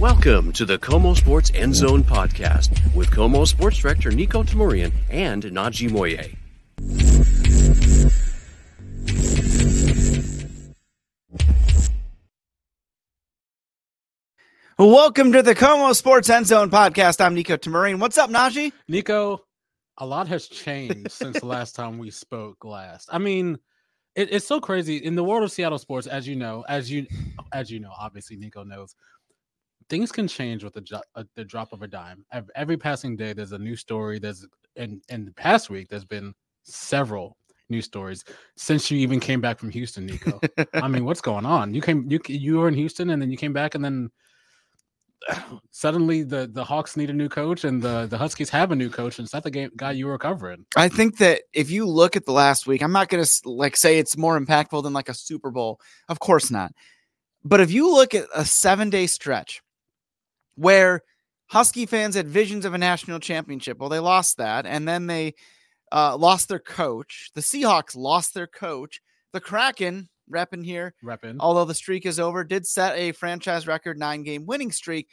Welcome to the KOMO Sports End Zone podcast with KOMO Sports Director Nico Tamurian and Naji Moye. Welcome to the KOMO Sports End Zone podcast. I'm Nico Tamurian. What's up, Naji? Nico, a lot has changed since the last time we spoke last. I mean, it, it's so crazy in the world of Seattle sports, as you know, as you as you know, obviously Nico knows, things can change with the, uh, the drop of a dime. Every passing day, there's a new story. There's in in the past week, there's been several news stories since you even came back from Houston, Nico. I mean, what's going on? You came you you were in Houston and then you came back and then suddenly the the Hawks need a new coach and the the Huskies have a new coach and it's not the game guy you were covering. I think that if you look at the last week, I'm not going to like say it's more impactful than like a Super Bowl. Of course not. But if you look at a 7-day stretch where Husky fans had visions of a national championship, well they lost that and then they uh, lost their coach. The Seahawks lost their coach. The Kraken repping here. Repping. Although the streak is over, did set a franchise record nine game winning streak.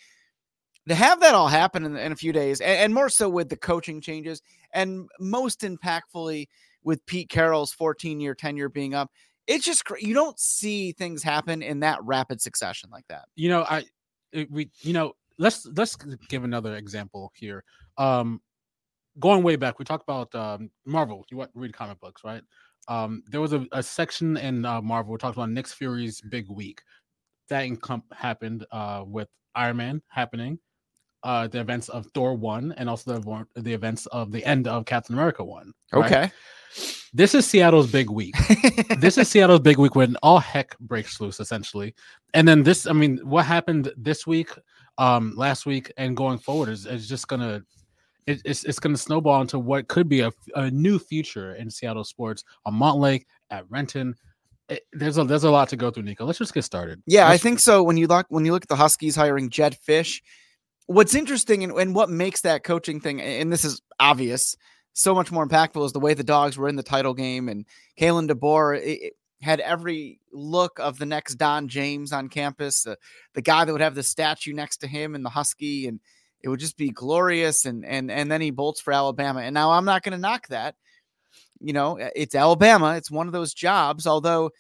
To have that all happen in, in a few days, and, and, more so with the coaching changes, and most impactfully with Pete Carroll's 14 year tenure being up, it's just you don't see things happen in that rapid succession like that. You know, I we you know let's let's give another example here. Um, going way back, we talked about um, Marvel. You read comic books, right? um, there was a, a section in uh, Marvel talked about Nick Fury's big week. That happened uh, with Iron Man happening, uh, the events of Thor one, and also the the events of the end of Captain America one. Right? Okay. This is Seattle's big week. this is Seattle's big week when all heck breaks loose, essentially. And then this, I mean, what happened this week, um, last week, and going forward is, is just gonna it, it's it's to snowball into what could be a, a new future in Seattle sports on Montlake at Renton. It, there's a there's a lot to go through, Nico. Let's just get started. Yeah, Let's I think so. When you look when you look at the Huskies hiring Jedd Fisch, what's interesting and, and what makes that coaching thing, and this is obvious, so much more impactful is the way the dogs were in the title game and Kalen DeBoer. It, had every look of the next Don James on campus, the, the guy that would have the statue next to him and the Husky. And it would just be glorious. And and and then he bolts for Alabama. And now I'm not going to knock that. You know, it's Alabama. It's one of those jobs. Although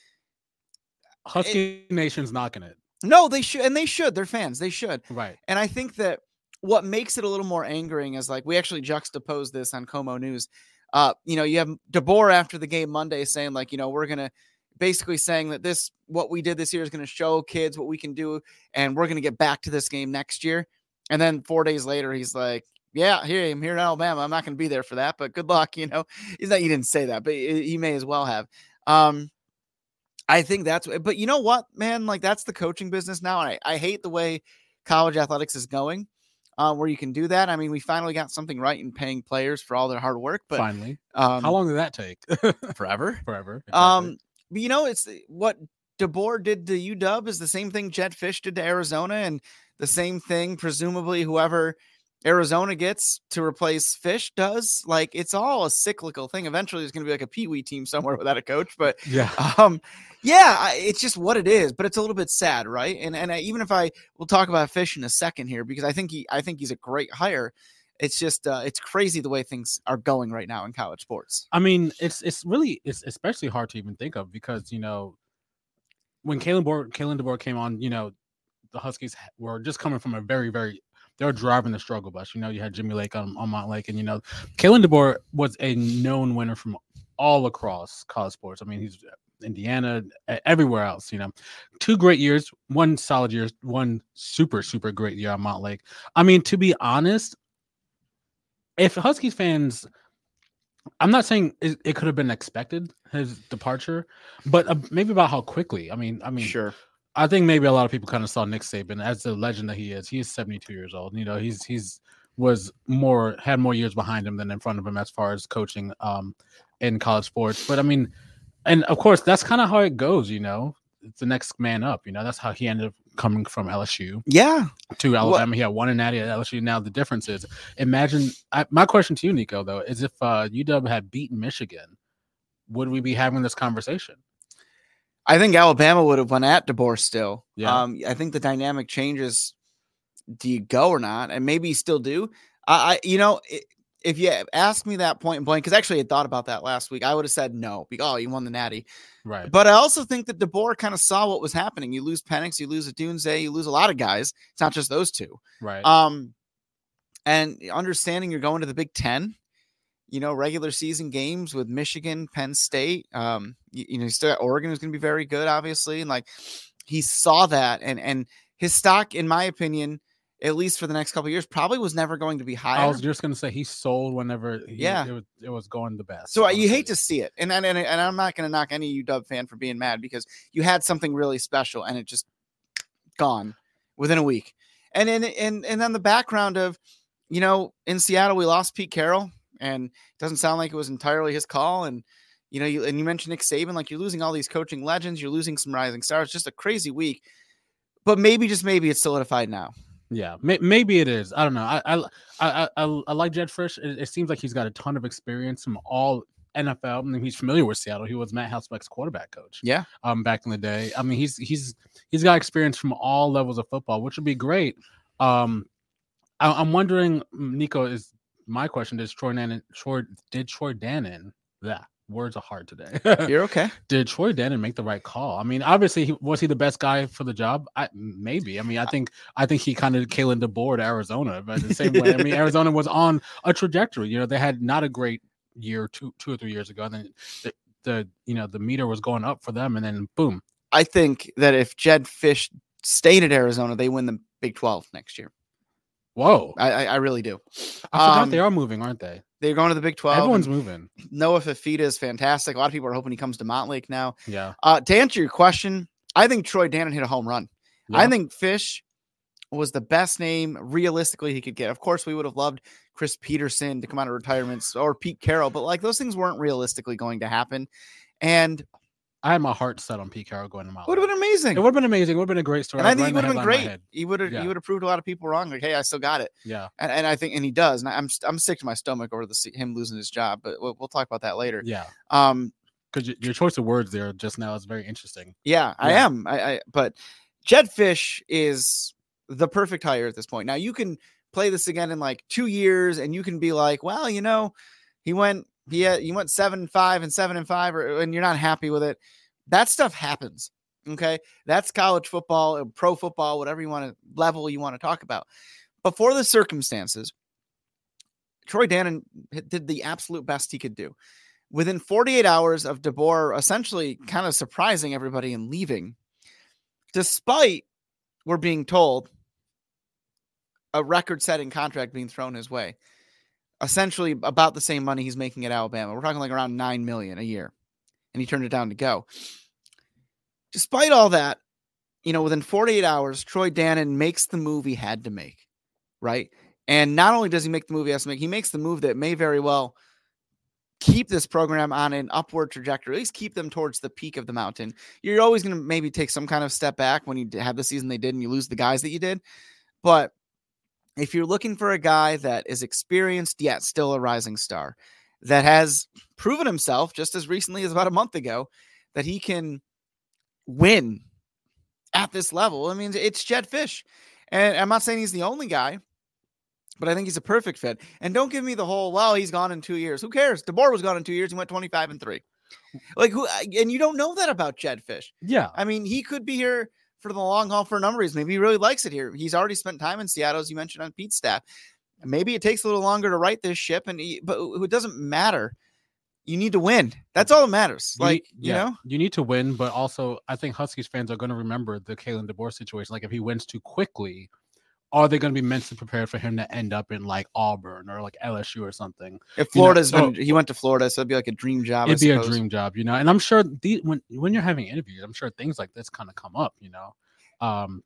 Husky it, Nation's knocking it. No, they should, and they should. They're fans. They should. Right. And I think that what makes it a little more angering is like we actually juxtapose this on KOMO News. Uh, you know, you have DeBoer after the game Monday saying like, you know, we're gonna basically saying that this what we did this year is going to show kids what we can do, and we're going to get back to this game next year. And then four days later, he's like, "Yeah, here I'm here in Alabama. I'm not going to be there for that, but good luck." You know, he's not. He didn't say that, but he may as well have. Um, I think that's. But you know what, man? Like that's the coaching business now. and I I hate the way college athletics is going. Uh, where you can do that. I mean, we finally got something right in paying players for all their hard work. But finally, um, how long did that take? forever, forever. Exactly. Um, you know, it's what DeBoer did to UW is the same thing Jedd Fisch did to Arizona, and the same thing, presumably, whoever Arizona gets to replace Fisch does. Like it's all a cyclical thing. Eventually, there's going to be like a Pee Wee team somewhere without a coach. But yeah, um, yeah, it's just what it is. But it's a little bit sad, right? And and I, even if I will talk about Fisch in a second here because I think he I think he's a great hire. It's just uh, it's crazy the way things are going right now in college sports. I mean, it's it's really it's especially hard to even think of because you know when Kalen Board, Kalen DeBoer came on, you know, the Huskies were just coming from a very, very they were driving the struggle bus. You know, you had Jimmy Lake on, on Montlake, and you know, Kalen DeBoer was a known winner from all across college sports. I mean, he's Indiana, everywhere else. You know, two great years, one solid year, one super super great year on Montlake. I mean, to be honest, if Huskies fans, I'm not saying it, it could have been expected his departure, but uh, maybe about how quickly. I mean, I mean, sure I think maybe a lot of people kind of saw Nick Saban as the legend that he is. He is 72 years old. You know, he's he's was more had more years behind him than in front of him as far as coaching um in college sports. But I mean, and of course that's kind of how it goes, you know. It's the next man up, you know. That's how he ended up coming from LSU Yeah. to Alabama. He had one in Natty at LSU. Now the difference is, imagine. I, my question to you, Nico, though, is if uh, UW had beaten Michigan, would we be having this conversation? I think Alabama would have went at DeBoer still. Yeah. Um, I think the dynamic changes. Do you go or not? And maybe you still do. I, I you know, i if you ask me that point blank, because actually I thought about that last week, I would have said no. Because oh, you won the Natty. Right. But I also think that DeBoer kind of saw what was happening. You lose Penix, you lose Odunze, you lose a lot of guys. It's not just those two. right. Um, and understanding you're going to the Big Ten, you know, regular season games with Michigan, Penn State. Um, you, you know, still got Oregon who's going to be very good, obviously, and like he saw that, and and his stock, in my opinion, at least for the next couple of years, probably was never going to be high I was just gonna say he sold whenever. He, Yeah. It was, it was going the best. So uh, you hate to see it, and and and, and I'm not going to knock any UW fan for being mad because you had something really special and it just gone within a week. And in and and then the background of, you know, in Seattle we lost Pete Carroll, and it doesn't sound like it was entirely his call. And you know, you and you mentioned Nick Saban, like you're losing all these coaching legends, you're losing some rising stars. Just a crazy week. But maybe just maybe it's solidified now. Yeah, may, maybe it is. I don't know. I I I, I, I like Jedd Fisch. It, it seems like he's got a ton of experience from all NFL. I mean, he's familiar with Seattle. He was Matt Hasselbeck's quarterback coach. Yeah. Um, back in the day. I mean, he's he's he's got experience from all levels of football, which would be great. Um, I, I'm wondering, Nico, is my question: Does Troy Dannen, Troy, did Troy Dannen, that words are hard today? You're okay. did Troy Dannen make the right call? I mean, obviously, he, was he the best guy for the job? I, maybe. I mean, I think I think he kind of Kalen DeBoer to Arizona, but the same way. I mean, Arizona was on a trajectory. You know, they had not a great year two two or three years ago, and then the, the you know the meter was going up for them, and then boom. I think that if Jedd Fisch stayed at Arizona, they win the Big 12 next year. Whoa! I, I, I really do. I forgot um, they are moving, aren't they? They're going to the Big 12. Everyone's moving. Noah Fifita is fantastic. A lot of people are hoping he comes to Montlake now. Yeah. Uh, to answer your question, I think Troy Dannen hit a home run. I think Fisch was the best name realistically he could get. Of course, we would have loved Chris Petersen to come out of retirement or Pete Carroll, but like those things weren't realistically going to happen. And I had my heart set on Pete Carroll going to Mount. would have been amazing. It would have been amazing. It would have been a great story. and I think he would have been headline in my great. He would have Yeah. he would have proved a lot of people wrong. Like, hey, I still got it. Yeah. And, and I think and he does. And I'm I'm sick to my stomach over the him losing his job, but we'll, we'll talk about that later. Yeah. Um, Because your choice of words there just now is very interesting. Yeah, I am. I, I but Jedd Fisch is the perfect hire at this point. Now you can play this again in like two years, and you can be like, well, you know, he went he had, he went seven and five and seven and five, or and you're not happy with it. That stuff happens. Okay, that's college football, or pro football, whatever you want to level you want to talk about. But for the circumstances, Troy Dannen did the absolute best he could do. Within 48 hours of DeBoer essentially kind of surprising everybody and leaving, despite we're being told a record setting contract being thrown his way, essentially about the same money he's making at Alabama. We're talking like around 9 million a year. And he turned it down to go. Despite all that, you know, within 48 hours, Troy Dannen makes the move he had to make, right? And not only does he make the move he has to make, he makes the move that may very well keep this program on an upward trajectory, at least keep them towards the peak of the mountain. You're always going to maybe take some kind of step back when you have the season they did and you lose the guys that you did. But if you're looking for a guy that is experienced yet still a rising star, that has proven himself just as recently as about a month ago that he can win at this level. I mean, it's Jedd Fisch. And I'm not saying he's the only guy, but I think he's a perfect fit. And don't give me the whole, well, he's gone in two years. Who cares? DeBoer was gone in two years. He went 25 and three. Like who and you don't know that about Jedd Fisch. Yeah. I mean, he could be here for the long haul for a number of reasons. Maybe he really likes it here. He's already spent time in Seattle, as you mentioned on Pete's staff. Maybe it takes a little longer to right this ship, and he, but it doesn't matter. You need to win. That's all that matters. Like you yeah, know, you need to win, but also I think Huskies fans are going to remember the Kalen DeBoer situation. Like if he wins too quickly, are they going to be mentally prepared for him to end up in like Auburn or like LSU or something? If You know, Florida's so- been, he went to Florida, so it'd be like a dream job. It'd be a dream job, you know. And I'm sure the when when you're having interviews, I'm sure things like this kind of come up, you know. Um,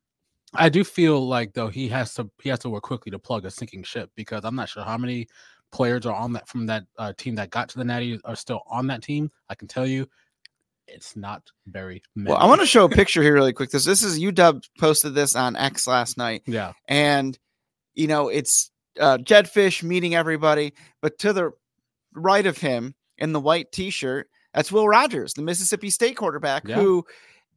I do feel like though he has to he has to work quickly to plug a sinking ship because I'm not sure how many players are on that from that uh, team that got to the Natty are still on that team. I can tell you, it's not very many. Well, I want to show a picture here really quick. This this is UW posted this on X last night, yeah, and you know it's uh, Jedd Fisch meeting everybody, but to the right of him in the white T-shirt, that's Will Rogers, the Mississippi State quarterback, Yeah. who,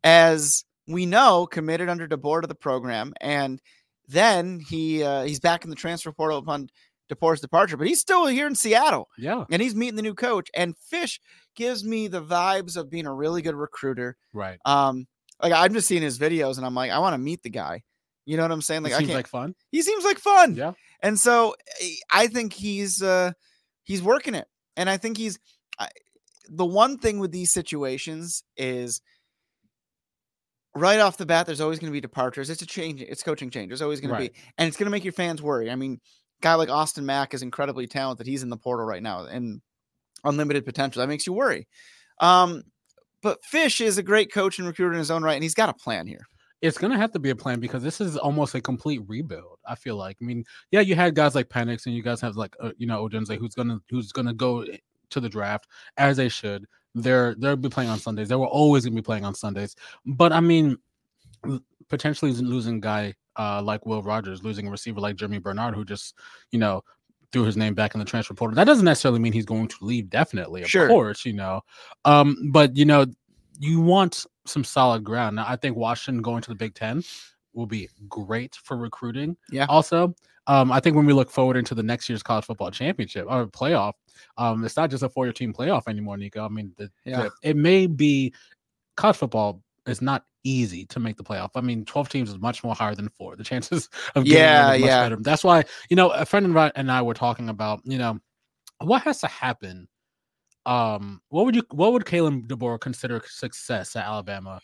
as we know, committed under DeBoer to the program, and then he uh, he's back in the transfer portal upon DeBoer's departure, but he's still here in Seattle yeah, and he's meeting the new coach. And Fisch gives me the vibes of being a really good recruiter. right. Um, like I'm just seeing his videos and I'm like, I want to meet the guy. You know what I'm saying? Like I seems can't. like fun. he seems like fun. Yeah, And so eh, I think he's uh he's working it. And I think he's I, the one thing with these situations is right off the bat, there's always going to be departures. It's a change. It's coaching change. There's always going Right. to be, and it's going to make your fans worry. I mean, guy like Austin Mack is incredibly talented. He's in the portal right now and unlimited potential. That makes you worry. Um, but Fisch is a great coach and recruiter in his own right, and he's got a plan here. it's gonna have to be a plan because this is almost a complete rebuild. I feel like. I mean, yeah, you had guys like Penix and you guys have like uh, you know Odunze who's gonna who's gonna go to the draft as they should. They're they'll be playing on Sundays. They were always gonna be playing on Sundays. But I mean, potentially losing guy uh, like Will Rogers, losing a receiver like Germie Bernard, who just you know threw his name back in the transfer portal. That doesn't necessarily mean he's going to leave. Definitely, of Sure. course, you know. Um, but you know, you want some solid ground. Now, I think Washington going to the Big Ten will be great for recruiting. Yeah. Also, um, I think when we look forward into the next year's college football championship or playoff, um, it's not just a four-year team playoff anymore, Nico. I mean, the, Yeah. the- it may be college football is not easy to make the playoff. I mean, 12 teams is much more higher than four. The chances of Yeah, much yeah. better. That's why, you know, a friend and I- were talking about, you know, what has to happen. Um, what would you what would Kalen DeBoer consider success at Alabama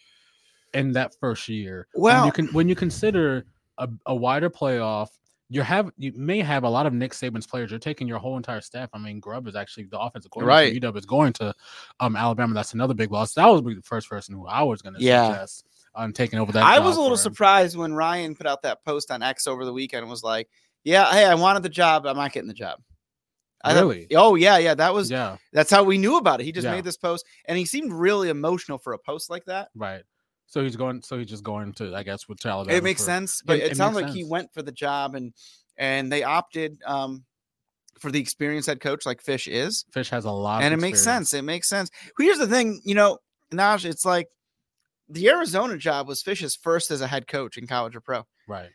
in that first year? when Well- you can when you consider a, a wider playoff, you have you may have a lot of Nick Saban's players. You're taking your whole entire staff. I mean, Grubb is actually the offensive coordinator. Right. for UW is going to um Alabama. That's another big loss. That was the first person who I was going to Yeah. suggest on taking over that. I job was a little surprised when Ryan put out that post on X over the weekend and was like, "Yeah, hey, I wanted the job. I'm not getting the job." I thought- Really? oh yeah, yeah. That was Yeah, that's how we knew about it. He just Yeah. made this post, and he seemed really emotional for a post like that. right. So he's going. So he's just going to, I guess, with Alabama. it makes for- sense, but it- it, it sounds like he went for the job, and and they opted um for the experienced head coach like Fisch is, Fisch has a lot, and it of makes sense. It makes sense. Here's the thing, you know, Naj, it's like the Arizona job was Fisch's first as a head coach in college or pro. Right,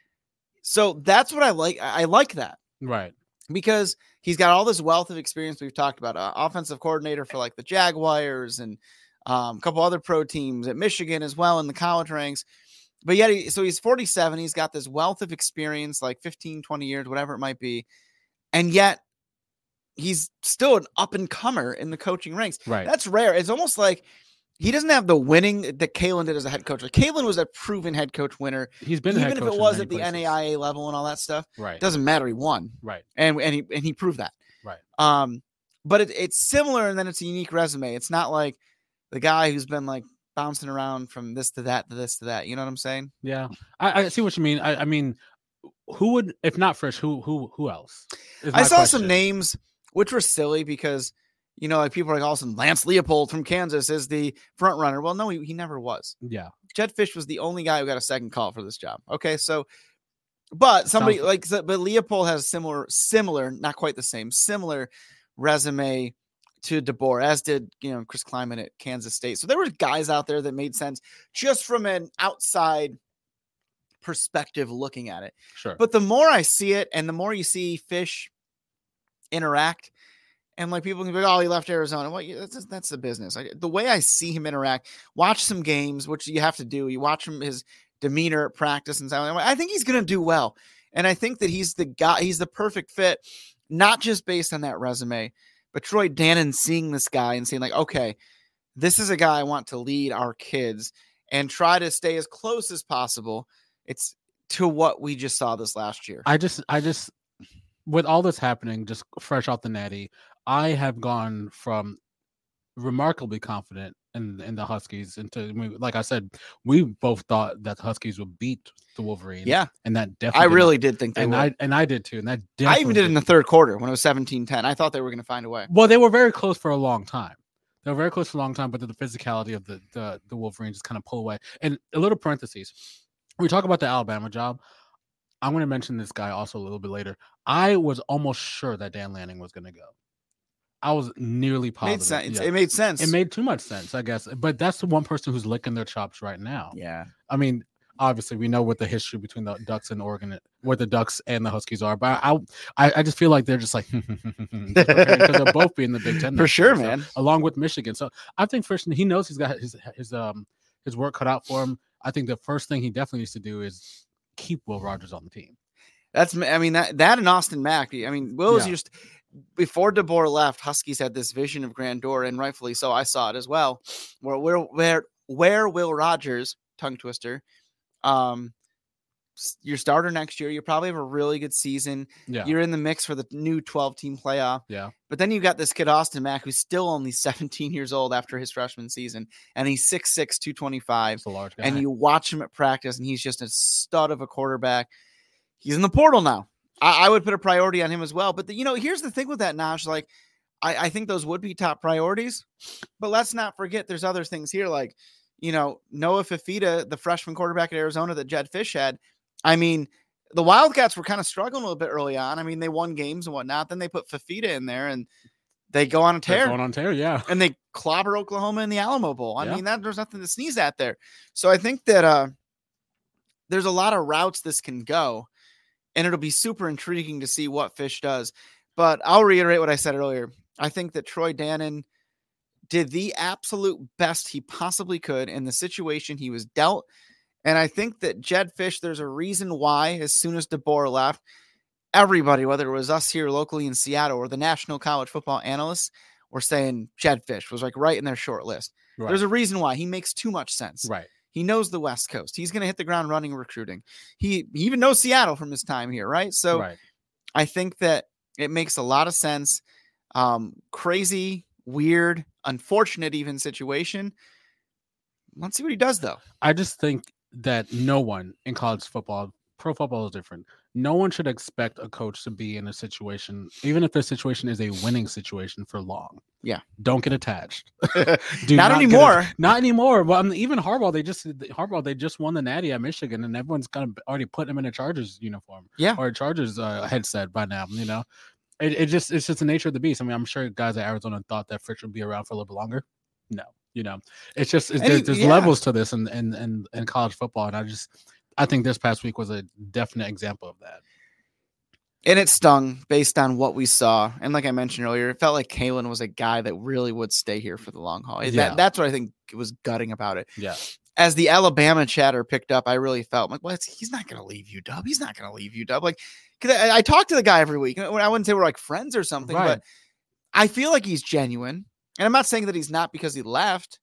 So that's what I like. I I like that. right, because he's got all this wealth of experience we've talked about. Uh, offensive coordinator for like the Jaguars and um, a couple other pro teams at Michigan as well in the college ranks. But yet, he, so he's 47. He's got this wealth of experience, like 15, 20 years, whatever it might be. And yet, he's still an up and comer in the coaching ranks. right. That's rare. It's almost like he doesn't have the winning that Kalen did as a head coach. Like Kalen was a proven head coach winner, he's been even if it was at the places. NAIA level and all that stuff. Right, Doesn't matter. He won right, and and he and he proved that. Right. Um, but it, it's similar, and then it's a unique resume. It's not like the guy who's been like bouncing around from this to that to this to that. You know what I'm saying? yeah. I, I see what you mean. I, I mean, who would, if not Fisch, who, who, who else? I saw some names which were silly because you know like people are like oh, all of a sudden Lance Leipold from Kansas is the front runner. Well, no, he, he never was. Yeah, Jedd Fisch was the only guy who got a second call for this job. Okay, so. But somebody Sounds- like, but Leipold has similar, similar, not quite the same, similar resume to DeBoer, as did you know Chris Klieman at Kansas State. So there were guys out there that made sense just from an outside perspective looking at it. sure. But the more I see it, and the more you see Fisch interact, and like people can be, like, oh, he left Arizona. Well, that's that's the business. I, the way I see him interact, watch some games, which you have to do. You watch him his demeanor at practice and so on. I think he's going to do well, and I think that he's the guy. He's the perfect fit, not just based on that resume, but Troy Dannen seeing this guy and saying like, okay, this is a guy I want to lead our kids and try to stay as close as possible. It's to what we just saw this last year. I just, I just, with all this happening, just fresh off the natty, I have gone from remarkably confident in in the Huskies. And to, I like I said, we both thought that the Huskies would beat the Wolverines. yeah, and that I definitely. did really did think they and would. I and I did too. And that I even did in the third quarter when it was 17-10. I thought they were going to find a way. Well, they were very close for a long time. They were very close for a long time, but the, the physicality of the, the the Wolverines just kind of pull away. And a little parentheses, we talk about the Alabama job. I'm going to mention this guy also a little bit later. I was almost sure that Dan Lanning was going to go. I was nearly positive. Made sense. yeah. It made sense. It made too much sense, I guess. But that's the one person who's licking their chops right now. yeah. I mean, obviously, we know what the history between the Ducks and Oregon, what the Ducks and the Huskies are. But I, I, I just feel like they're just like because they'll both be in the Big Ten For sure, year, so- man. along with Michigan. So I think first he knows he's got his his um his work cut out for him. I think the first thing he definitely needs to do is keep Will Rogers on the team. That's I mean that that and Austin Mack. I mean, Will Yeah. just before DeBoer left, Huskies had this vision of grandeur, and rightfully so. I saw it as well. Where where where where Will Rogers, tongue twister, um, your starter next year. You probably have a really good season. Yeah, You're in the mix for the new 12 team playoff. yeah, But then you've got this kid Austin Mack, who's still only 17 years old after his freshman season, and he's 6'6", 225 it's a large guy. and you watch him at practice, and he's just a stud of a quarterback. He's in the portal now. I, I would put a priority on him as well. But the, you know, here's the thing with that, Nash. Like, I, I think those would be top priorities. But let's not forget, there's other things here. Like, you know, Noah Fifita, the freshman quarterback at Arizona that Jedd Fisch had. I mean, the Wildcats were kind of struggling a little bit early on. I mean, they won games and whatnot. Then they put Fifita in there, and they go on a They're tear going on tear. Yeah, and they clobber Oklahoma in the Alamo Bowl. I Yeah. mean, that there's nothing to sneeze at there. So I think that uh there's a lot of routes this can go, and it'll be super intriguing to see what Fisch does. But I'll reiterate what I said earlier. I think that Troy Dannen did the absolute best he possibly could in the situation he was dealt. And I think that Jedd Fisch, there's a reason why, as soon as DeBoer left, everybody, whether it was us here locally in Seattle or the national college football analysts, were saying Jedd Fisch was like right in their short list. right. There's a reason why he makes too much sense. right. He knows the West Coast. He's going to hit the ground running recruiting. He, he even knows Seattle from his time here, right? So right. I think that it makes a lot of sense. Um, crazy, weird, unfortunate, even situation. Let's see what he does, though. I just think that no one in college football, pro football is different. No one should expect a coach to be in a situation, even if the situation is a winning situation, for long. Yeah. Don't get attached. Do Not get a- anymore. not anymore. Well, I mean, even Harbaugh, they just Harbaugh, they just won the Natty at Michigan, and everyone's kind of already put him in a Chargers uniform, Yeah. or a Chargers uh, headset by now. You know, it, it just it's just the nature of the beast. I mean, I'm sure guys at Arizona thought that Fritz would be around for a little bit longer. No, you know, it's just it's, And there- he- there's yeah. levels to this and and and in college football, and I just I think this past week was a definite example of that. and it stung based on what we saw. And like I mentioned earlier, it felt like Kalen was a guy that really would stay here for the long haul. That- Yeah. that's what I think was gutting about it. Yeah, As the Alabama chatter picked up, I really felt like, well, it's- he's not going to leave UW. He's not going to leave UW. Like, because I, I talk to the guy every week. I wouldn't say we're like friends or something, Right. but I feel like he's genuine. And I'm not saying that he's not because he left,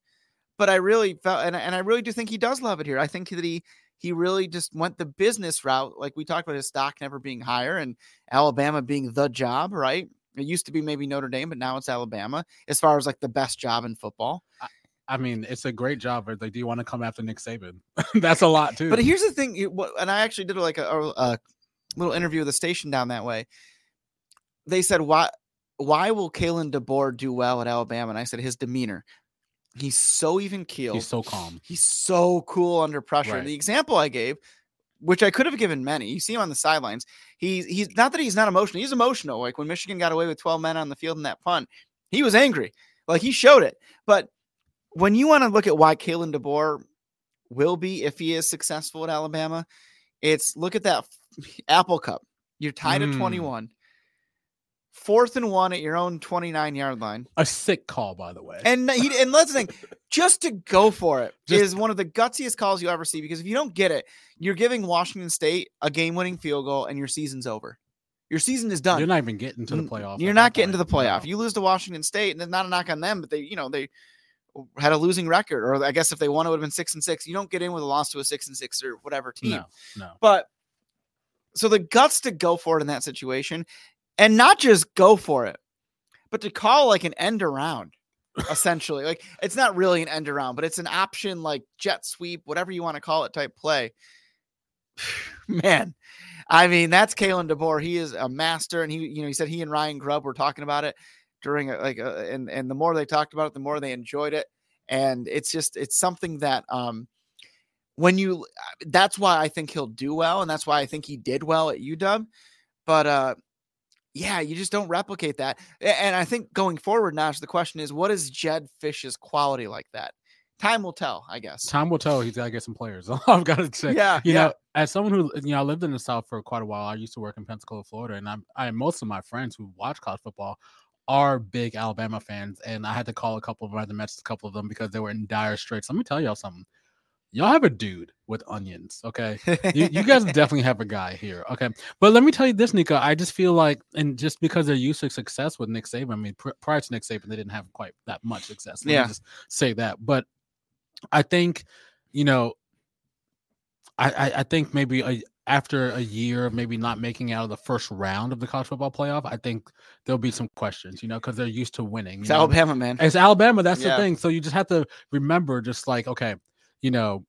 but I really felt, and, and I really do think he does love it here. I think that he he really just went the business route, like we talked about his stock never being higher and Alabama being the job, right? It used to be maybe Notre Dame, but now it's Alabama as far as like the best job in football. I mean, it's a great job. But like, do you want to come after Nick Saban? That's a lot too. But here's the thing, and I actually did like a, a, a little interview with the station down that way. They said, "Why, why will Kalen DeBoer do well at Alabama?" And I said, "His demeanor. He's so even keeled. he's so calm. He's so cool under pressure. Right. The example I gave, which I could have given many, you see him on the sidelines. He's he's not that he's not emotional. He's emotional. Like when Michigan got away with 12 men on the field in that punt, he was angry. Like he showed it. But when you want to look at why Kalen DeBoer will be if he is successful at Alabama, it's look at that Apple Cup. You're tied at Mm. 21. Fourth and one at your own 29 yard line. A sick call, by the way. And he and let's think, just to go for it is Just- one of the gutsiest calls you ever see because if you don't get it, you're giving Washington State a game-winning field goal and your season's over. Your season is done. You're not even getting to the playoff. You're not getting to the point. playoff. You lose to Washington State, and it's not a knock on them, but they, you know, they had a losing record, or I guess if they won, it would have been six and six. You don't get in with a loss to a six and six or whatever team. No, no. But So the guts to go for it in that situation and not just go for it, but to call like an end around, essentially. like it's not really an end around, but it's an option like jet sweep, whatever you want to call it type play. Man, I mean, that's Kalen DeBoer. He is a master, and he, you know, he said he and Ryan Grubb were talking about it during a, like, a, and and the more they talked about it, the more they enjoyed it, and it's just it's something that um when you that's why I think he'll do well, and that's why I think he did well at UW, but uh yeah, you just don't replicate that. And I think going forward, Nash, the question is, what is Jedd Fisch's quality like that? Time will tell, I guess. Time will tell. He's got to get some players. I've got to say, Yeah, you yeah. know, as someone who you know, I lived in the South for quite a while. I used to work in Pensacola, Florida, and I'm I most of my friends who watch college football are big Alabama fans, and I had to call a couple of other Mets, a couple of them because they were in dire straits. Let me tell y'all something. Y'all have a dude with onions, okay? you, you guys definitely have a guy here, okay? But let me tell you this, Nico. I just feel like, and just because they're used to success with Nick Saban, I mean, pr- prior to Nick Saban, they didn't have quite that much success. Let me Yeah. just say that. But I think, you know, I I, I think maybe a, after a year of maybe not making out of the first round of the college football playoff, I think there'll be some questions, you know, because they're used to winning. It's know? Alabama, man. It's Alabama. That's Yeah. the thing. So you just have to remember, just like, okay, you know,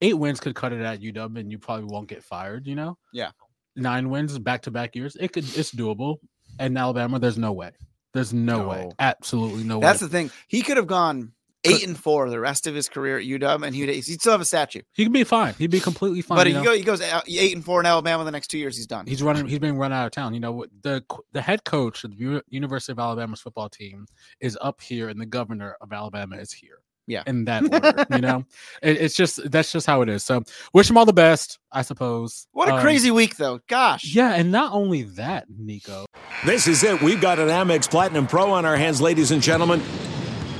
eight wins could cut it at UW, and you probably won't get fired. You know, Yeah. nine wins back to back years, it could, it's doable. And Alabama, there's no way. There's no, way. Absolutely no way. That's way. the thing. He could have gone eight and four the rest of his career at UW, and he'd, he'd still have a statue. he could be fine. He'd be completely fine. but you he, go, he goes eight and four in Alabama the next two years. He's done. He's running. He's being run out of town. You know, the the head coach of the University of Alabama's football team is up here, and the governor of Alabama is here. Yeah. in that order. you know, it, it's just that's just how it is. So, wish him all the best. I suppose. what a Um, crazy week, though. Gosh. Yeah, and not only that, Nico. This is it. We've got an Amex Platinum Pro on our hands, ladies and gentlemen.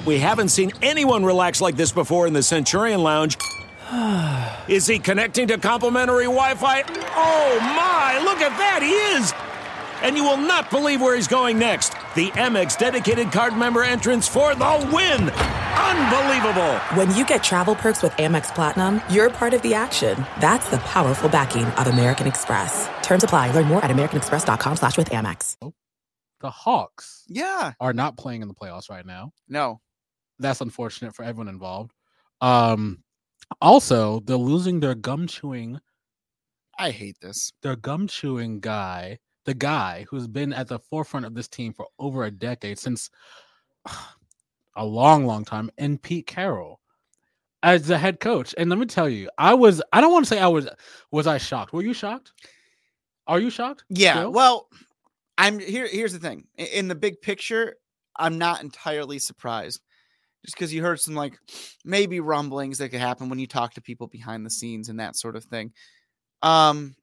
We haven't seen anyone relax like this before in the Centurion Lounge. Is he connecting to complimentary Wi Fi? Oh my, look at that! He is! And you will not believe where he's going next. The Amex dedicated card member entrance for the win! Unbelievable! When you get travel perks with Amex Platinum, you're part of the action. That's the powerful backing of American Express. Terms apply. Learn more at americanexpress.com slash with Amex. The Hawks Yeah. are not playing in the playoffs right now. No. That's unfortunate for everyone involved. Um, also, they're losing their gum chewing I hate this. their gum chewing guy, the guy who's been at the forefront of this team for over a decade, since a long, long time, and Pete Carroll as the head coach. And let me tell you, I was I don't want to say I was was I shocked. Were you shocked? Are you shocked? Yeah. still? Well, I'm here. Here's the thing. In the big picture, I'm not entirely surprised. Just because you heard some like maybe rumblings that could happen when you talk to people behind the scenes and that sort of thing. Um,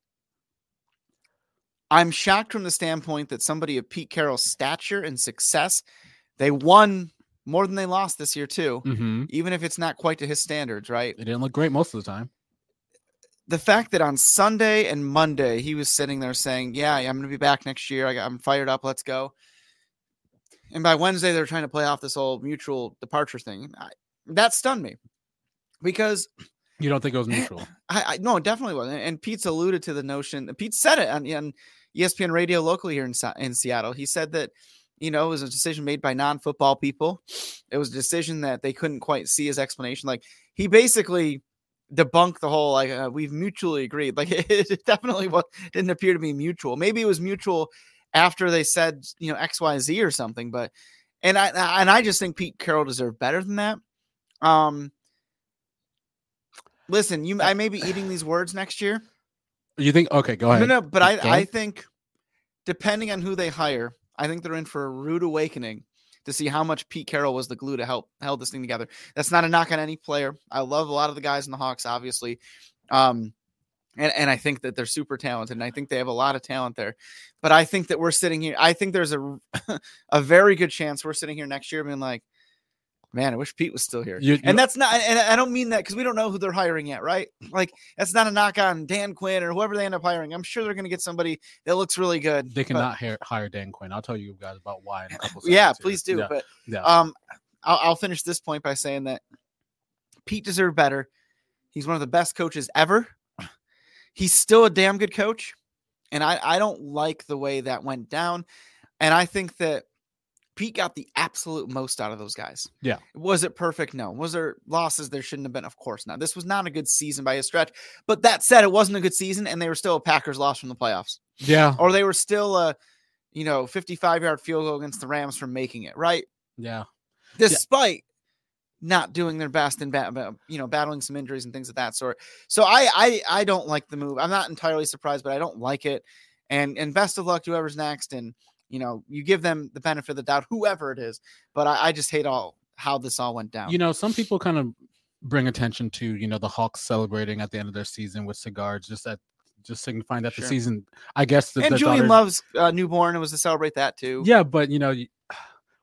I'm shocked from the standpoint that somebody of Pete Carroll's stature and success, they won more than they lost this year too, Mhm. even if it's not quite to his standards, right? It didn't look great most of the time. the fact that on Sunday and Monday he was sitting there saying, "Yeah, I'm going to be back next year. I I'm fired up. Let's go." And by Wednesday, they're trying to play off this whole mutual departure thing. I, that stunned me because You don't think it was mutual. I, I no, it definitely wasn't. And Pete's alluded to the notion. Pete said it on, on ESPN radio locally here in in Seattle. He said that you know it was a decision made by non-football people. It was a decision that they couldn't quite see his explanation. Like he basically debunked the whole like uh, we've mutually agreed. Like it definitely was didn't appear to be mutual. Maybe it was mutual after they said you know X Y Z or something. But and I and I just think Pete Carroll deserved better than that. Um. Listen, you I may be eating these words next year. You think? Okay, go ahead. No, no, but I, I think depending on who they hire, I think they're in for a rude awakening to see how much Pete Carroll was the glue to help held this thing together. That's not a knock on any player. I love a lot of the guys in the Hawks, obviously. Um, and, and I think that they're super talented, and I think they have a lot of talent there. But I think that we're sitting here. I think there's a a very good chance we're sitting here next year being like, man, I wish Pete was still here. You- you- and that's not, and I don't mean that because we don't know who they're hiring yet, right? Like that's not a knock on Dan Quinn or whoever they end up hiring. I'm sure they're going to get somebody that looks really good. They but- cannot hire, hire Dan Quinn. I'll tell you guys about why in a couple. yeah, please do. Yeah, But yeah. um, I'll, I'll finish this point by saying that Pete deserved better. He's one of the best coaches ever. He's still a damn good coach. And I, I don't like the way that went down. And I think that Pete got the absolute most out of those guys. Yeah. Was it perfect? No. Was there losses there shouldn't have been? Of course not. This was not a good season by a stretch. But that said, it wasn't a good season, and they were still a Packers loss from the playoffs. Yeah. Or they were still a, you know, 55 yard field goal against the Rams from making it, right? Yeah. Despite not doing their best and ba- you know battling some injuries and things of that sort. So I I I don't like the move. I'm not entirely surprised, but I don't like it. And and best of luck to whoever's next. And you know you give them the benefit of the doubt, whoever it is. But I, I just hate all how this all went down. You know, some people kind of bring attention to, you know, the Hawks celebrating at the end of their season with cigars, just that just signifying that Sure. the season, I guess the, and the Julian Love's uh, newborn. It was to celebrate that too. Yeah, but you know, you-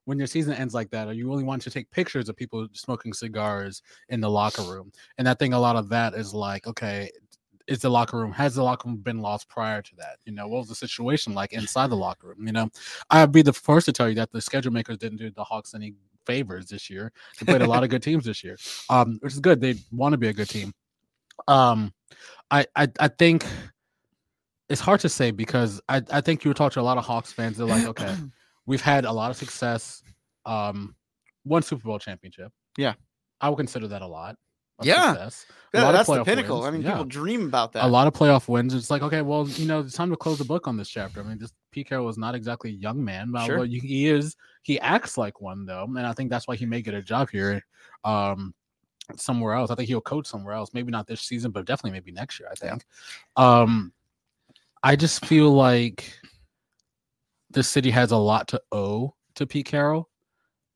when your season ends like that, or you only want to take pictures of people smoking cigars in the locker room, and I think a lot of that is like, okay, is the locker room has the locker room been lost prior to that? You know, what was the situation like inside the locker room? You know, I'd be the first to tell you that the schedule makers didn't do the Hawks any favors this year. They played a lot of good teams this year, um, which is good. They want to be a good team. Um, I, I I think it's hard to say because I, I think you were talking to a lot of Hawks fans. They're like, okay, we've had a lot of success. Um, one Super Bowl championship. Yeah. I would consider that a lot. Yeah. success. Yeah, that's the pinnacle. wins. I mean, Yeah. people dream about that. A lot of playoff wins. It's like, okay, well, you know, it's time to close the book on this chapter. I mean, this Pete Carroll is not exactly a young man, but Sure. although he is, he acts like one though, and I think that's why he may get a job here, um, somewhere else. I think he'll coach somewhere else. Maybe not this season, but definitely maybe next year. I think. Um, I just feel like the city has a lot to owe to Pete Carroll,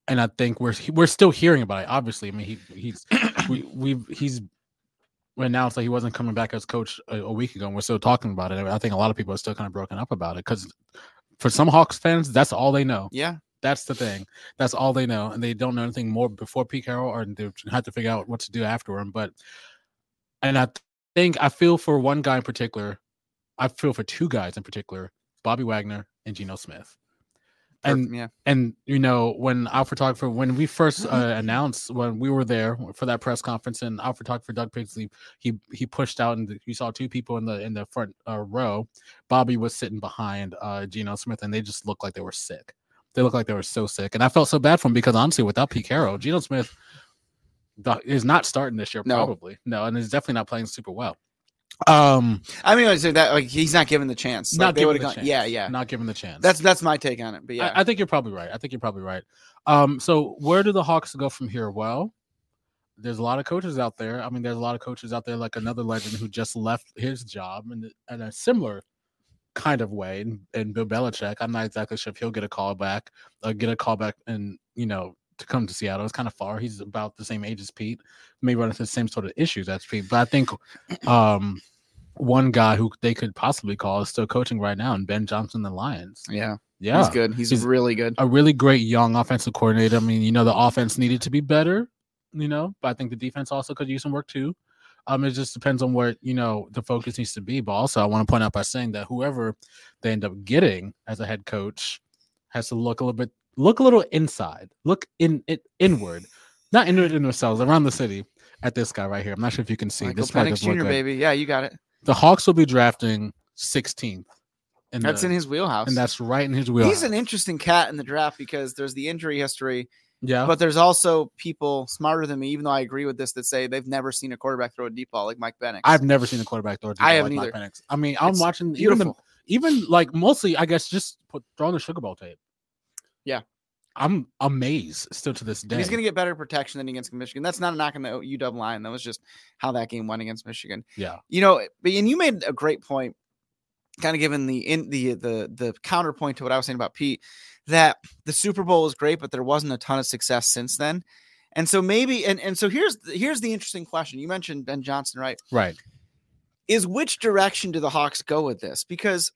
and I think we're we're still hearing about it. Obviously, I mean, he he's we we've he's announced that he wasn't coming back as coach a, a week ago, and we're still talking about it. I think a lot of people are still kind of broken up about it because for some Hawks fans, that's all they know. yeah. That's the thing. That's all they know, and they don't know anything more before Pete Carroll, or they have to figure out what to do after him. But and I think I feel for one guy in particular. I feel for two guys in particular: Bobby Wagner and Geno Smith. And yeah. and you know when our photographer when we first uh, announced when we were there for that press conference and our photographer Doug Pigsley he he pushed out and you saw two people in the in the front uh, row. Bobby was sitting behind uh Geno Smith and they just looked like they were sick. They looked like they were so sick, and I felt so bad for him because honestly, without Pete Carroll, Geno Smith is not starting this year No. probably no, and he's definitely not playing super well. Um, I mean, I say that like he's not given the chance. Like, not they given the gone- chance. Yeah, yeah. not given the chance. That's that's my take on it. But yeah, I, I think you're probably right. I think you're probably right. Um, so where do the Hawks go from here? Well, there's a lot of coaches out there. I mean, there's a lot of coaches out there, like another legend who just left his job in, in a similar kind of way. And, and Bill Belichick, I'm not exactly sure if he'll get a call back, uh, get a call back, and you know, to come to Seattle. It's kind of far. He's about the same age as Pete, may run into the same sort of issues as Pete. But I think um, one guy who they could possibly call is still coaching right now, and Ben Johnson, the Lions. yeah, Yeah, he's good. He's, He's- really good. a really great young offensive coordinator. I mean, you know, the offense needed to be better, you know, but I think the defense also could use some work too. Um, it just depends on where you know the focus needs to be. But also, I want to point out by saying that whoever they end up getting as a head coach has to look a little bit, look a little inside, look in it inward, not inward in themselves, around the city. At this guy right here, I'm not sure if you can see Michael this. Penix Jr. Baby, yeah, you got it. The Hawks will be drafting 16th. And That's the- in his wheelhouse. and that's right in his wheelhouse. he's an interesting cat in the draft because there's the injury history, yeah, but there's also people smarter than me, even though I agree with this, that say they've never seen a quarterback throw a deep ball like Mike Penix. I've never seen a quarterback throw. a deep I ball haven't like Mike either. Penix. I mean, I'm It's watching even the, even like mostly, I guess, just put throwing the Sugar Bowl tape. Yeah. I'm amazed still to this day. He's going to get better protection than against Michigan. That's not a knock on the UW line. That was just how that game went against Michigan. yeah, You know, but and you made a great point, kind of given the in the the the counterpoint to what I was saying about Pete, that the Super Bowl was great, but there wasn't a ton of success since then. And so maybe and and so here's here's the interesting question. You mentioned Ben Johnson, right? right. Is which direction do the Hawks go with this? Because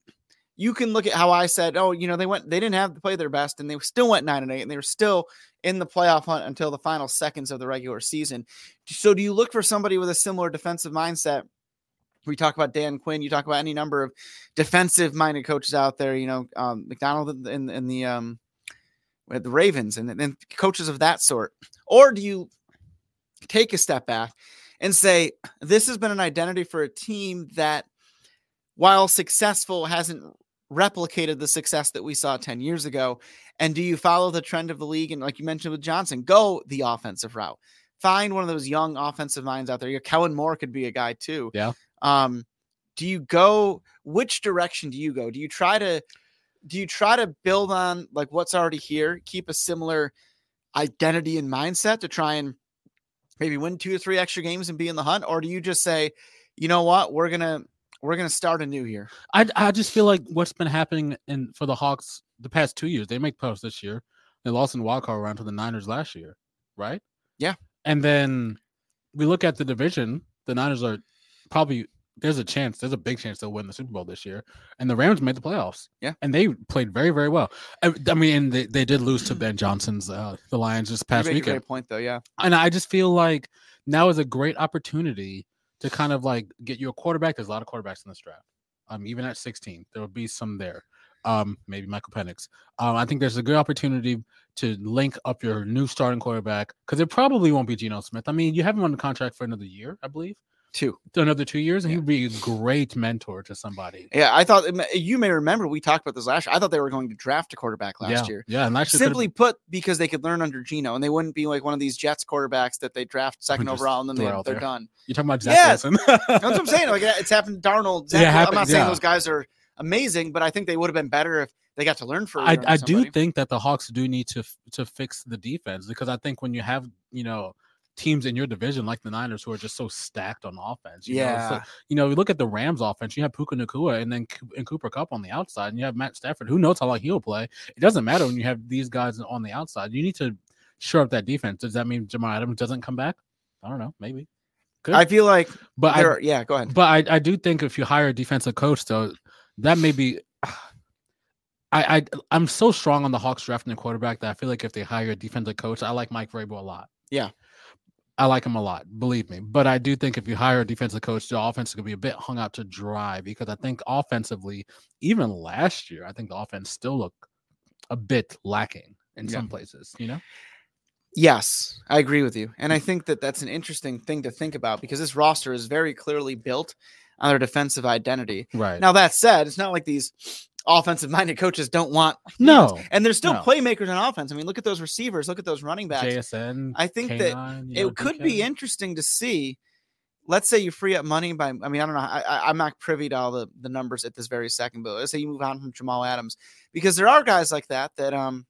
you can look at how I said, oh, you know, they went, they didn't have to play their best, and they still went nine and eight, and they were still in the playoff hunt until the final seconds of the regular season. So, do you look for somebody with a similar defensive mindset? We talk about Dan Quinn. You talk about any number of defensive-minded coaches out there. You know, um, Macdonald in the um, the Ravens, and then coaches of that sort. Or do you take a step back and say this has been an identity for a team that while successful, hasn't replicated the success that we saw 10 years ago? And do you follow the trend of the league? And like you mentioned with Johnson, go the offensive route. Find one of those young offensive minds out there. Your Kellen Moore could be a guy too. Yeah. Um, do you go which direction do you go? Do you try to do you try to build on like what's already here, keep a similar identity and mindset to try and maybe win two or three extra games and be in the hunt? Or do you just say, you know what, we're gonna we're gonna start anew here? I I just feel like what's been happening in for the Hawks the past two years. They make posts this year. They lost in wild card round to the Niners last year, right? Yeah. And then we look at the division. The Niners are probably there's a chance, there's a big chance they'll win the Super Bowl this year. And the Rams made the playoffs. Yeah. And they played very, very well. I, I mean, they, they did lose to Ben Johnson's uh, the Lions this You past make a weekend. great point though, yeah. And I just feel like now is a great opportunity to kind of like get you a quarterback. There's a lot of quarterbacks in this draft. Um, even at 16, there will be some there. Um, maybe Michael Penix. Um, I think there's a good opportunity to link up your new starting quarterback because it probably won't be Geno Smith. I mean, you have him on the contract for another year, I believe, Two. another two years, and Yeah. he'd be a great mentor to somebody. Yeah, I thought you may remember we talked about this last year. I thought they were going to draft a quarterback last yeah, year. yeah, and last could've- Simply put, because they could learn under Geno and they wouldn't be like one of these Jets quarterbacks that they draft second overall and then they, they're done. you're talking about Zach Yes. Wilson. That's what I'm saying. Like it's happened to Darnold. Zach, Yeah, Wil- I'm not saying those guys are amazing, but I think they would have been better if they got to learn for. I, uh, I do think that the Hawks do need to to fix the defense because I think when you have you know teams in your division like the Niners who are just so stacked on offense, you know, it's Yeah. like- you know, you look at the Rams offense. You have Puka Nacua and then and Cooper Kupp on the outside, and you have Matt Stafford. Who knows how long he'll play? It doesn't matter when you have these guys on the outside. You need to shore up that defense. Does that mean Jamal Adams doesn't come back? I don't know. Maybe. Could. I feel like but I. Are, yeah, go ahead. but I, I do think if you hire a defensive coach, though, that may be. I, I I'm so strong on the Hawks drafting a quarterback that I feel like if they hire a defensive coach, I like Mike Vrabel a lot. Yeah. I like him a lot, believe me. But I do think if you hire a defensive coach, the offense is going to be a bit hung out to dry because I think offensively, even last year, I think the offense still looked a bit lacking in Yeah. some places. You know, Yes, I agree with you. And I mm-hmm. think that that's an interesting thing to think about because this roster is very clearly built on their defensive identity. right? Now, that said, it's not like these offensive minded coaches don't want. no, And there's still No. playmakers on offense. I mean, look at those receivers, look at those running backs. JSN. I think that K9, you it know, could be interesting to see. Let's say you free up money by, I mean, I don't know. I, I, I'm not privy to all the, the numbers at this very second, but let's say you move on from Jamal Adams because there are guys like that that um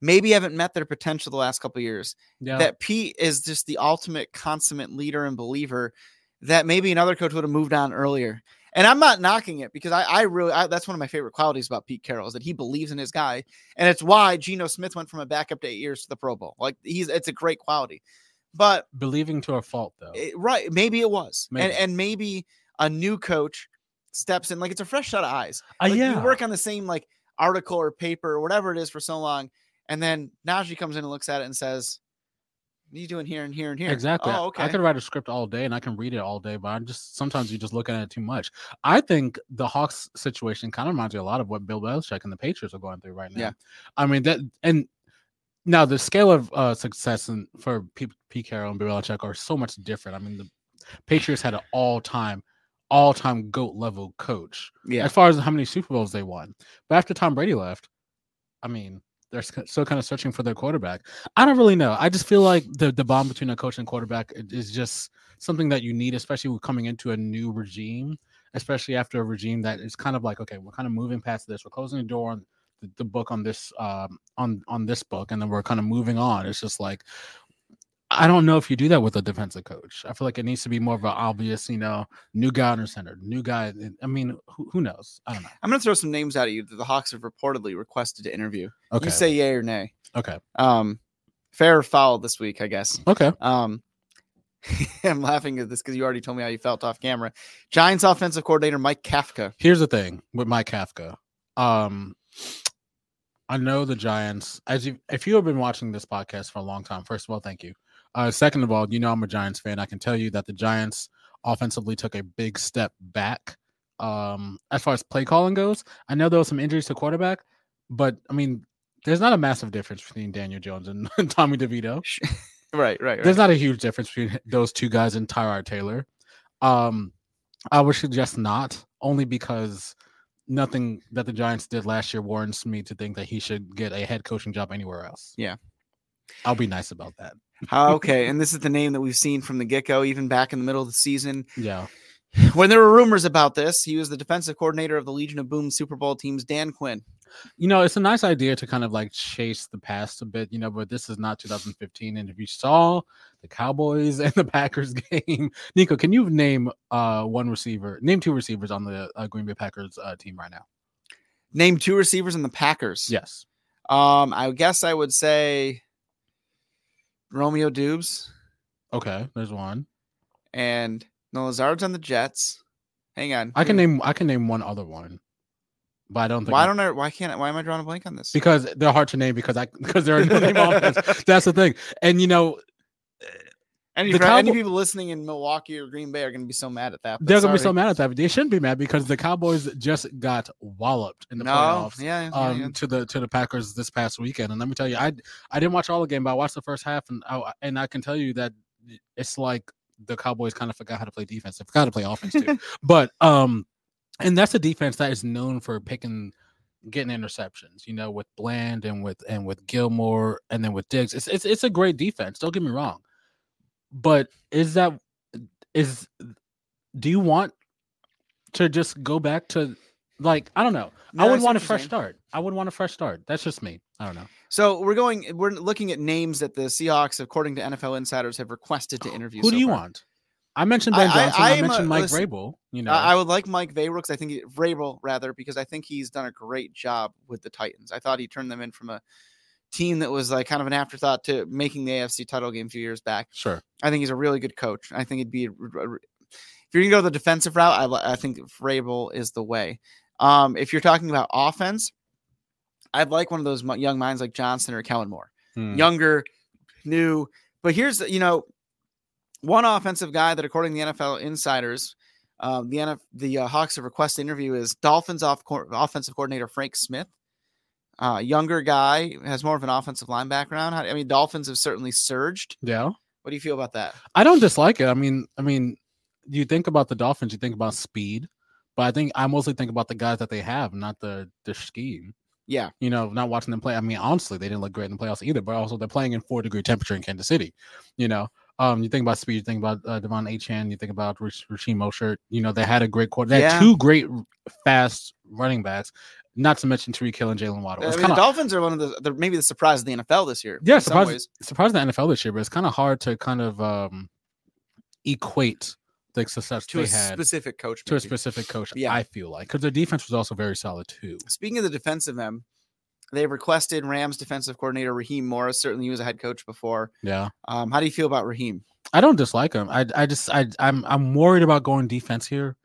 maybe haven't met their potential the last couple of years. Yeah. That Pete is just the ultimate consummate leader and believer that maybe another coach would have moved on earlier. And I'm not knocking it because I, I really I, that's one of my favorite qualities about Pete Carroll is that he believes in his guy, and it's why Geno Smith went from a backup to eight years to the Pro Bowl. Like he's it's a great quality, but believing to a fault though. it- right maybe it was, Maybe. and and maybe a new coach steps in like it's a fresh set of eyes. Uh, yeah. you work on the same like article or paper or whatever it is for so long, and then Najee comes in and looks at it and says, "What are you doing here and here and here?" Exactly. Oh, okay. I could write a script all day and I can read it all day, but I'm just sometimes you just look at it too much. I think the Hawks situation kind of reminds me a lot of what Bill Belichick and the Patriots are going through right now. Yeah. I mean that and now the scale of uh, success in, for P, P. Carroll and Bill Belichick are so much different. I mean the Patriots had an all-time, all-time goat level coach yeah, as far as how many Super Bowls they won. But after Tom Brady left, I mean, they're still kind of searching for their quarterback. I don't really know. I just feel like the the bond between a coach and quarterback is just something that you need, especially with coming into a new regime, especially after a regime that is kind of like, okay, we're kind of moving past this. We're closing the door on the, the book on this um on on this book, and then we're kind of moving on. It's just like I don't know if you do that with a defensive coach. I feel like it needs to be more of an obvious, you know, new guy under center, new guy. I mean, who, who knows? I don't know. I'm gonna throw some names out at you that the Hawks have reportedly requested to interview. Okay. You say yay or nay. okay. Um, fair or foul this week, I guess. Okay. Um, I'm laughing at this because you already told me how you felt off camera. Giants offensive coordinator Mike Kafka. Here's the thing with Mike Kafka. Um, I know the Giants. As you, if you have been watching this podcast for a long time, first of all, thank you. Uh, second of all, you know I'm a Giants fan. I can tell you that the Giants offensively took a big step back. Um, as far as play calling goes, I know there was some injuries to quarterback, but I mean, there's not a massive difference between Daniel Jones and Tommy DeVito. Right, right, right. There's not a huge difference between those two guys and Tyrod Taylor. Um, I would suggest not, only because nothing that the Giants did last year warrants me to think that he should get a head coaching job anywhere else. Yeah. I'll be nice about that. Uh, okay, and this is the name that we've seen from the get go, even back in the middle of the season. Yeah. When there were rumors about this, he was the defensive coordinator of the Legion of Boom Super Bowl teams, Dan Quinn. You know, it's a nice idea to kind of like chase the past a bit, you know, but this is not 2015. And if you saw the Cowboys and the Packers game, Nico, can you name uh one receiver, name two receivers on the uh, Green Bay Packers uh, team right now? Name two receivers in the Packers. Yes. Um, I guess I would say Romeo Doubs Okay, there's one. and no Lazard's on the Jets. Hang on. I can hmm. name I can name one other one, but I don't think Why don't I? Why can't? I, Why am I drawing a blank on this? because they're hard to name because I because they're no name offense. That's the thing. And you know, Any, for- any people listening in Milwaukee or Green Bay are going to be so mad at that. they're gonna be so mad at that. But they shouldn't be mad because the Cowboys just got walloped in the No, playoffs. yeah, yeah, um, yeah. to the to the Packers this past weekend. And let me tell you, I I didn't watch all the game, but I watched the first half, and I, and I can tell you that it's like the Cowboys kind of forgot how to play defense. They forgot to play offense too. but um, and that's a defense that is known for picking, getting interceptions. You know, with Bland and with and with Gilmore, and then with Diggs. It's it's it's a great defense. Don't get me wrong, but is that is do you want to just go back to like I don't know. No, I I would want a fresh start. I would want a fresh start. That's just me. I don't know. So we're going. We're looking at names that the Seahawks, according to NFL insiders, have requested to oh, interview. Who so do you far. want? I mentioned Ben I- Johnson. I, I'm a- mentioned Mike listen, Vrabel. You know, I I would like Mike Vrabel because I think he, Vrabel rather because I think he's done a great job with the Titans. I thought he turned them in from a team that was like kind of an afterthought to making the AFC title game a few years back. sure. I think he's a really good coach. I think it'd be a- a- if you're gonna go the defensive route. I, I think Vrabel is the way. Um, if you're talking about offense, I'd like one of those young minds like Johnson or Kellen Moore Hmm. younger, new. But here's you know, one offensive guy that according to the NFL insiders, um, the NF, the uh, Hawks have requested interview is Dolphins off co- offensive coordinator Frank Smith. Uh, younger guy has more of an offensive line background. I mean, Dolphins have certainly surged. Yeah. What do you feel about that? I don't dislike it. I mean, I mean, you think about the Dolphins, you think about speed, but I think I mostly think about the guys that they have, not the the scheme. Yeah, You know, not watching them play. I mean, honestly, they didn't look great in the playoffs either. But also, they're playing in four degree temperature in Kansas City. You know, um, you think about speed, you think about uh, De'Von Achane, you think about Raheem Mostert. You know, they had a great quarter. They had two great fast running backs. Not to mention Tyreek Hill and Jaylen Waddle. I mean, the kind of Dolphins are one of the, the maybe the surprise of the NFL this year. yeah, in some surprised, the NFL this year, but it's kind of hard to kind of um, equate the success to a had specific coach. to a specific coach. Yeah. I feel like because their defense was also very solid too. Speaking of the defensive end, they requested Rams defensive coordinator Raheem Morris. Certainly, he was a head coach before. Yeah, Um, how do you feel about Raheem? I don't dislike him. I I just I I'm I'm worried about going defense here,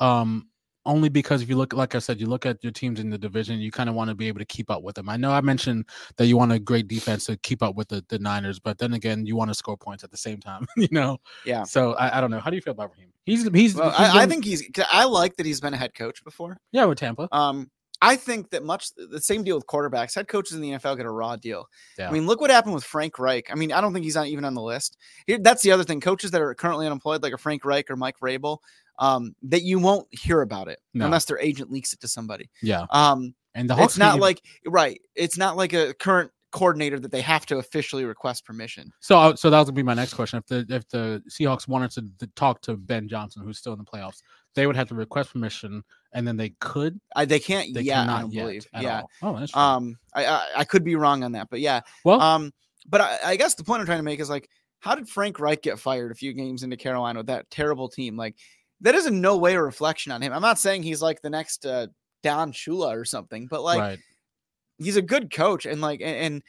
um, only because if you look like I said, you look at your teams in the division, you kind of want to be able to keep up with them. I know I mentioned that you want a great defense to keep up with the, the Niners, but then again, you want to score points at the same time. You know, Yeah. So I, I don't know. How do you feel about Raheem? He's he's, Well, he's I, I think he's. I like that he's been a head coach before. yeah with Tampa. Um, I think that much the same deal with quarterbacks. Head coaches in the NFL get a raw deal. Yeah. I mean, look what happened with Frank Reich. I mean, I don't think he's not even on the list. Here, that's the other thing. Coaches that are currently unemployed, like a Frank Reich or Mike Rabel, um, that you won't hear about it No. unless their agent leaks it to somebody. Yeah, Um, and the Hawks it's not even- like right. It's not like a current coordinator that they have to officially request permission. So, uh, so that was gonna be my next question. If the if the Seahawks wanted to, to talk to Ben Johnson, who's still in the playoffs, they would have to request permission, and then they could. I, they can't They yet. I don't believe. Yeah. all. Oh, that's. Um, I, I I could be wrong on that, but yeah. well, Um, but I, I guess the point I'm trying to make is like, how did Frank Reich get fired a few games into Carolina with that terrible team? Like, that is in no way a reflection on him. I'm not saying he's like the next uh, Don Shula or something, but like right. he's a good coach, and like, and, and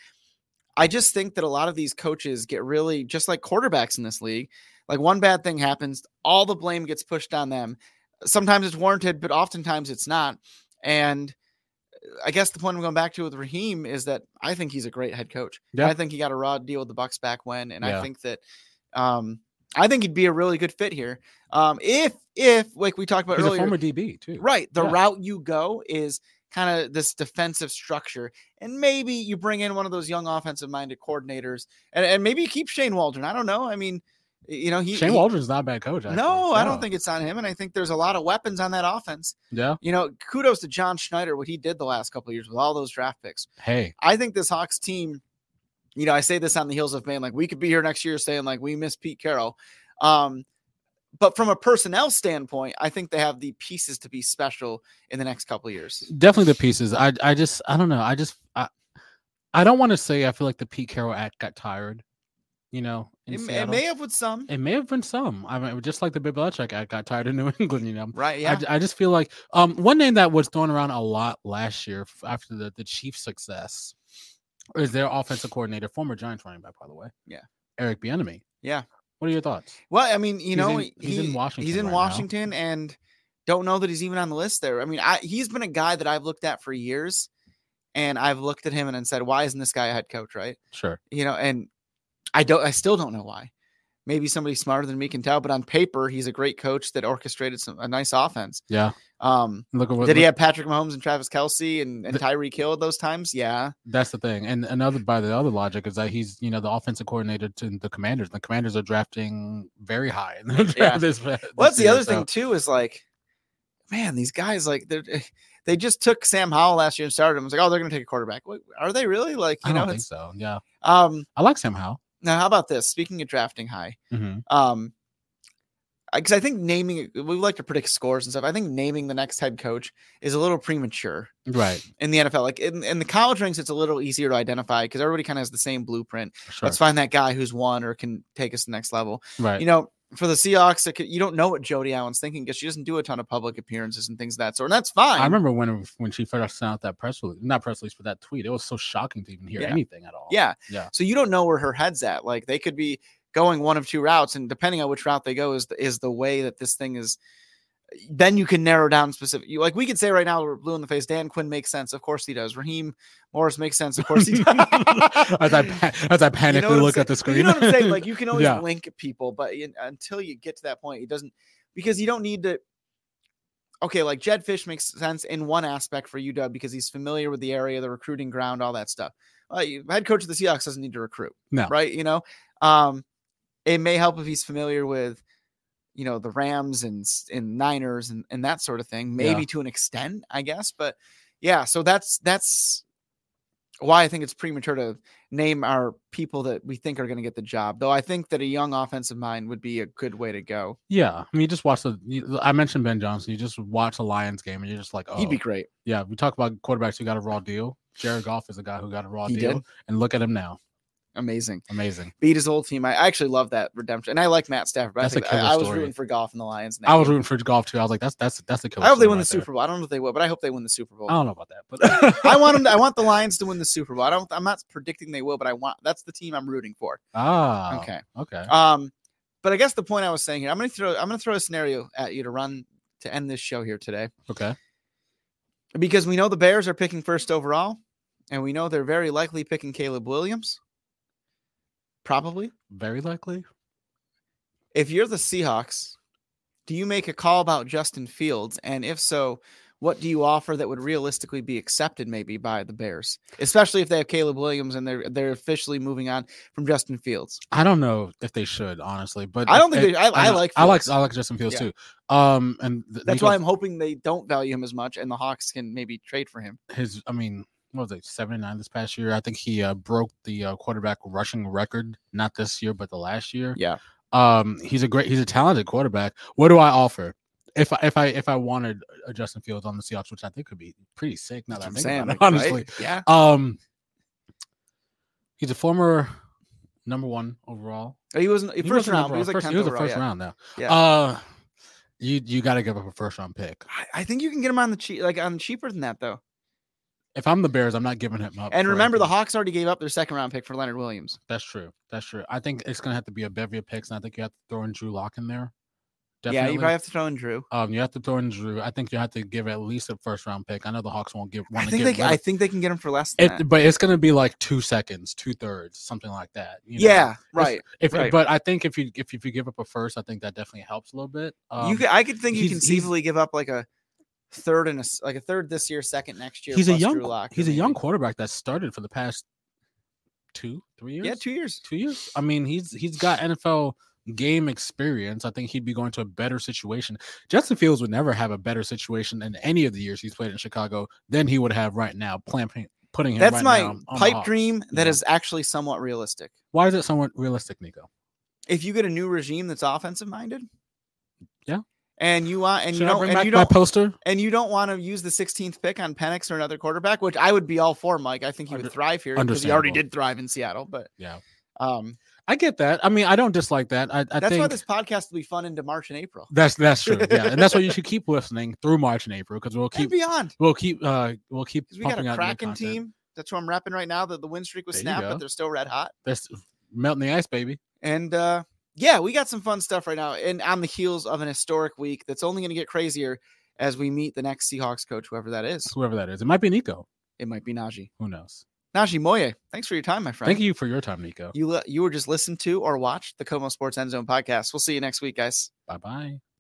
I just think that a lot of these coaches get really just like quarterbacks in this league. Like one bad thing happens, all the blame gets pushed on them. Sometimes it's warranted, but oftentimes it's not. And I guess the point I'm going back to with Raheem is that I think he's a great head coach. Yeah. I think he got a raw deal with the Bucs back when, and Yeah. I think that um I think he'd be a really good fit here. Um if if like we talked about He's a earlier, former DB too. right, the Yeah. route you go is kind of this defensive structure, and maybe you bring in one of those young offensive minded coordinators, and, and maybe you keep Shane Waldron. I don't know. I mean, You know, he Shane he- Waldron's not a bad coach. Actually. No, I don't think it's on him, and I think there's a lot of weapons on that offense. Yeah. You know, kudos to John Schneider what he did the last couple of years with all those draft picks. Hey, I think this Hawks team, you know, I say this on the heels of man, like we could be here next year saying like we miss Pete Carroll. Um, but from a personnel standpoint, I think they have the pieces to be special in the next couple of years. definitely the pieces. I I just I don't know. I just I, I don't want to say I feel like the Pete Carroll act got tired. You know, It, may- it may have with some, It may have been some. I mean, just like the Bill Belichick act got tired in New England. You know, right? I Yeah, j- I, just feel like um one name that was thrown around a lot last year after the the Chiefs' success is their offensive coordinator, former Giants running back, by the way. Yeah. Eric Bieniemy. Yeah. What are your thoughts? Well, I mean, you He's know, in- he's in he- Washington He's in right now. Washington, and don't know that he's even on the list there. I mean, I, he's been a guy that I've looked at for years, and I've looked at him and said, "Why isn't this guy a head coach?" Right? Sure. You know, and I don't. I still don't know why. Maybe somebody smarter than me can tell, but on paper, he's a great coach that orchestrated some a nice offense. Yeah. Um, Look at what did he have Patrick Mahomes and Travis Kelce and, and Hill at those times? Yeah. That's the thing, and another by the other logic is that he's you know the offensive coordinator to the Commanders. The Commanders are drafting very high. In the draft Yeah. this, Well, this that's the other so- thing too. Is like, man, these guys like they are they just took Sam Howell last year and started him. It's like, oh, they're going to take a quarterback. Wait, are they really? Like, I you know, don't think so. Yeah, um. I like Sam Howell. Now, how about this? Speaking of drafting high, hmm um, because I think naming we like to predict scores and stuff. I think naming the next head coach is a little premature Right. in the NFL. Like in, in the college ranks, it's a little easier to identify because everybody kind of has the same blueprint. Sure. Let's find that guy who's won or can take us to the next level. right. You know, for the Seahawks, it could- you don't know what Jody Allen's thinking because she doesn't do a ton of public appearances and things of that sort. And that's fine. I remember when when she first sent out that press release, not press release, but that tweet. It was so shocking to even hear Yeah. anything at all. Yeah. Yeah. So you don't know where her head's at. Like they could be going one of two routes, and depending on which route they go, is the, is the way that this thing is. Then you can narrow down specific. You like we could say right now we're blue in the face. Dan Quinn makes sense, of course he does. Raheem Morris makes sense, of course he does. as I as I You know panically look at the screen. You know what I'm saying? Like you can always Yeah. link people, but in, until you get to that point, it doesn't because you don't need to. Okay, like Jedd Fisch makes sense in one aspect for UW because he's familiar with the area, the recruiting ground, all that stuff. Uh, head coach of the Seahawks doesn't need to recruit, No. right? You know, um, it may help if he's familiar with, you know, the Rams and and Niners and and that sort of thing. Maybe Yeah. to an extent, I guess, but yeah. So that's that's why I think it's premature to name our people that we think are going to get the job. Though I think that a young offensive mind would be a good way to go. yeah, I mean, you just watch the. You, I mentioned Ben Johnson. You just watch a Lions game, and you're just like, oh, He'd be oh. great. yeah. We talk about quarterbacks who got a raw deal. Jared Goff is a guy who got a raw He deal, did. and look at him now. Amazing. Amazing. Beat his old team. I I actually love that redemption, and I like Matt Stafford. But I, That's a think I, killer I was story. rooting for Goff in the Lions. in I was game. rooting for Goff too. I was like, that's that's that's the killer. I hope they win the right there. Super Bowl. I don't know if they will, but I hope they win the Super Bowl. I don't know about that, but I want them. To, I want the Lions to win the Super Bowl. I don't. I'm not predicting they will, but I want. That's the team I'm rooting for. ah, Okay. okay. Um, but I guess the point I was saying here, I'm gonna throw. I'm gonna throw a scenario at you to run to end this show here today. Okay. because we know the Bears are picking first overall, and we know they're very likely picking Caleb Williams. Probably. Very likely. If you're the Seahawks, do you make a call about Justin Fields? And if so, what do you offer that would realistically be accepted maybe by the Bears? Especially if they have Caleb Williams and they're they're officially moving on from Justin Fields. I don't know if they should, honestly, but I don't think they- I- I know- like I like I like Justin Fields Yeah. too. Um, and th- That's Nico- why I'm hoping they don't value him as much and the Hawks can maybe trade for him. his. I mean, what was it? Seventy nine this past year. I think he uh, broke the uh, quarterback rushing record. Not this year, but the last year. Yeah. Um, he's a great. He's a talented quarterback. What do I offer? If I if I if I wanted a Justin Fields on the Seahawks, which I think could be pretty sick. Now that I That's what I'm saying, it, honestly. right? Yeah. Um, he's a former number one overall. He wasn't He first round. He was like first, he was a first yeah. round now. Yeah. Uh, you you got to give up a first round pick. I, I think you can get him on the cheap, like on cheaper than that though. If I'm the Bears, I'm not giving him up. And remember, the. Hawks already gave up their second round pick for Leonard Williams. That's true. That's true. I think it's gonna have to be a bevy of picks, and I think you have to throw in Drew Lock in there. Yeah, you probably have to throw in Drew. um, you have to throw in Drew. I think you have to give at least a first round pick. I know the Hawks won't give. I think they, can- I think they can get him for less than that. it, but it's gonna be like two seconds, two thirds, something like that. you know? yeah, It's- right. If right. but I think if you if, if you give up a first, I think that definitely helps a little bit. Um, you could, I could think you conceivably give up like a third and a like a third this year, second next year. he's a young he's or a young quarterback that started for the past two three years. Yeah, two years. two years. I mean, he's he's got NFL game experience, I think he'd be going to a better situation. Justin Fields would never have a better situation in any of the years he's played in Chicago than he would have right now. Plan, putting him. That's right my now on the pipe dream that Yeah. is actually somewhat realistic. Why is it somewhat realistic, Nico? If you get a new regime that's offensive minded, Yeah. And you want and Should you bring and you my don't poster? and you don't want to use the 16th pick on Penix or another quarterback, which I would be all for, Mike. I think he would thrive here because he already did thrive in Seattle. But Yeah. um, I get that. I mean, I don't dislike that. I, I that's think why this podcast will be fun into March and April that's that's true. Yeah, and that's why you should keep listening through March and April because we'll and keep beyond. we'll keep uh we'll keep we got a cracking team. That's who I'm repping right now. That the win streak was snapped, but they're still red hot. That's melting the ice, baby. And uh, yeah, we got some fun stuff right now. And on the heels of an historic week that's only going to get crazier as we meet the next Seahawks coach, whoever that is. Whoever that is, it might be Nico. It might be Najee. Who knows? Najee Moye, thanks for your time, my friend. Thank you for your time, Nico. You, you were just listened to or watched the KOMO Sports End Zone podcast. We'll see you next week, guys. Bye bye.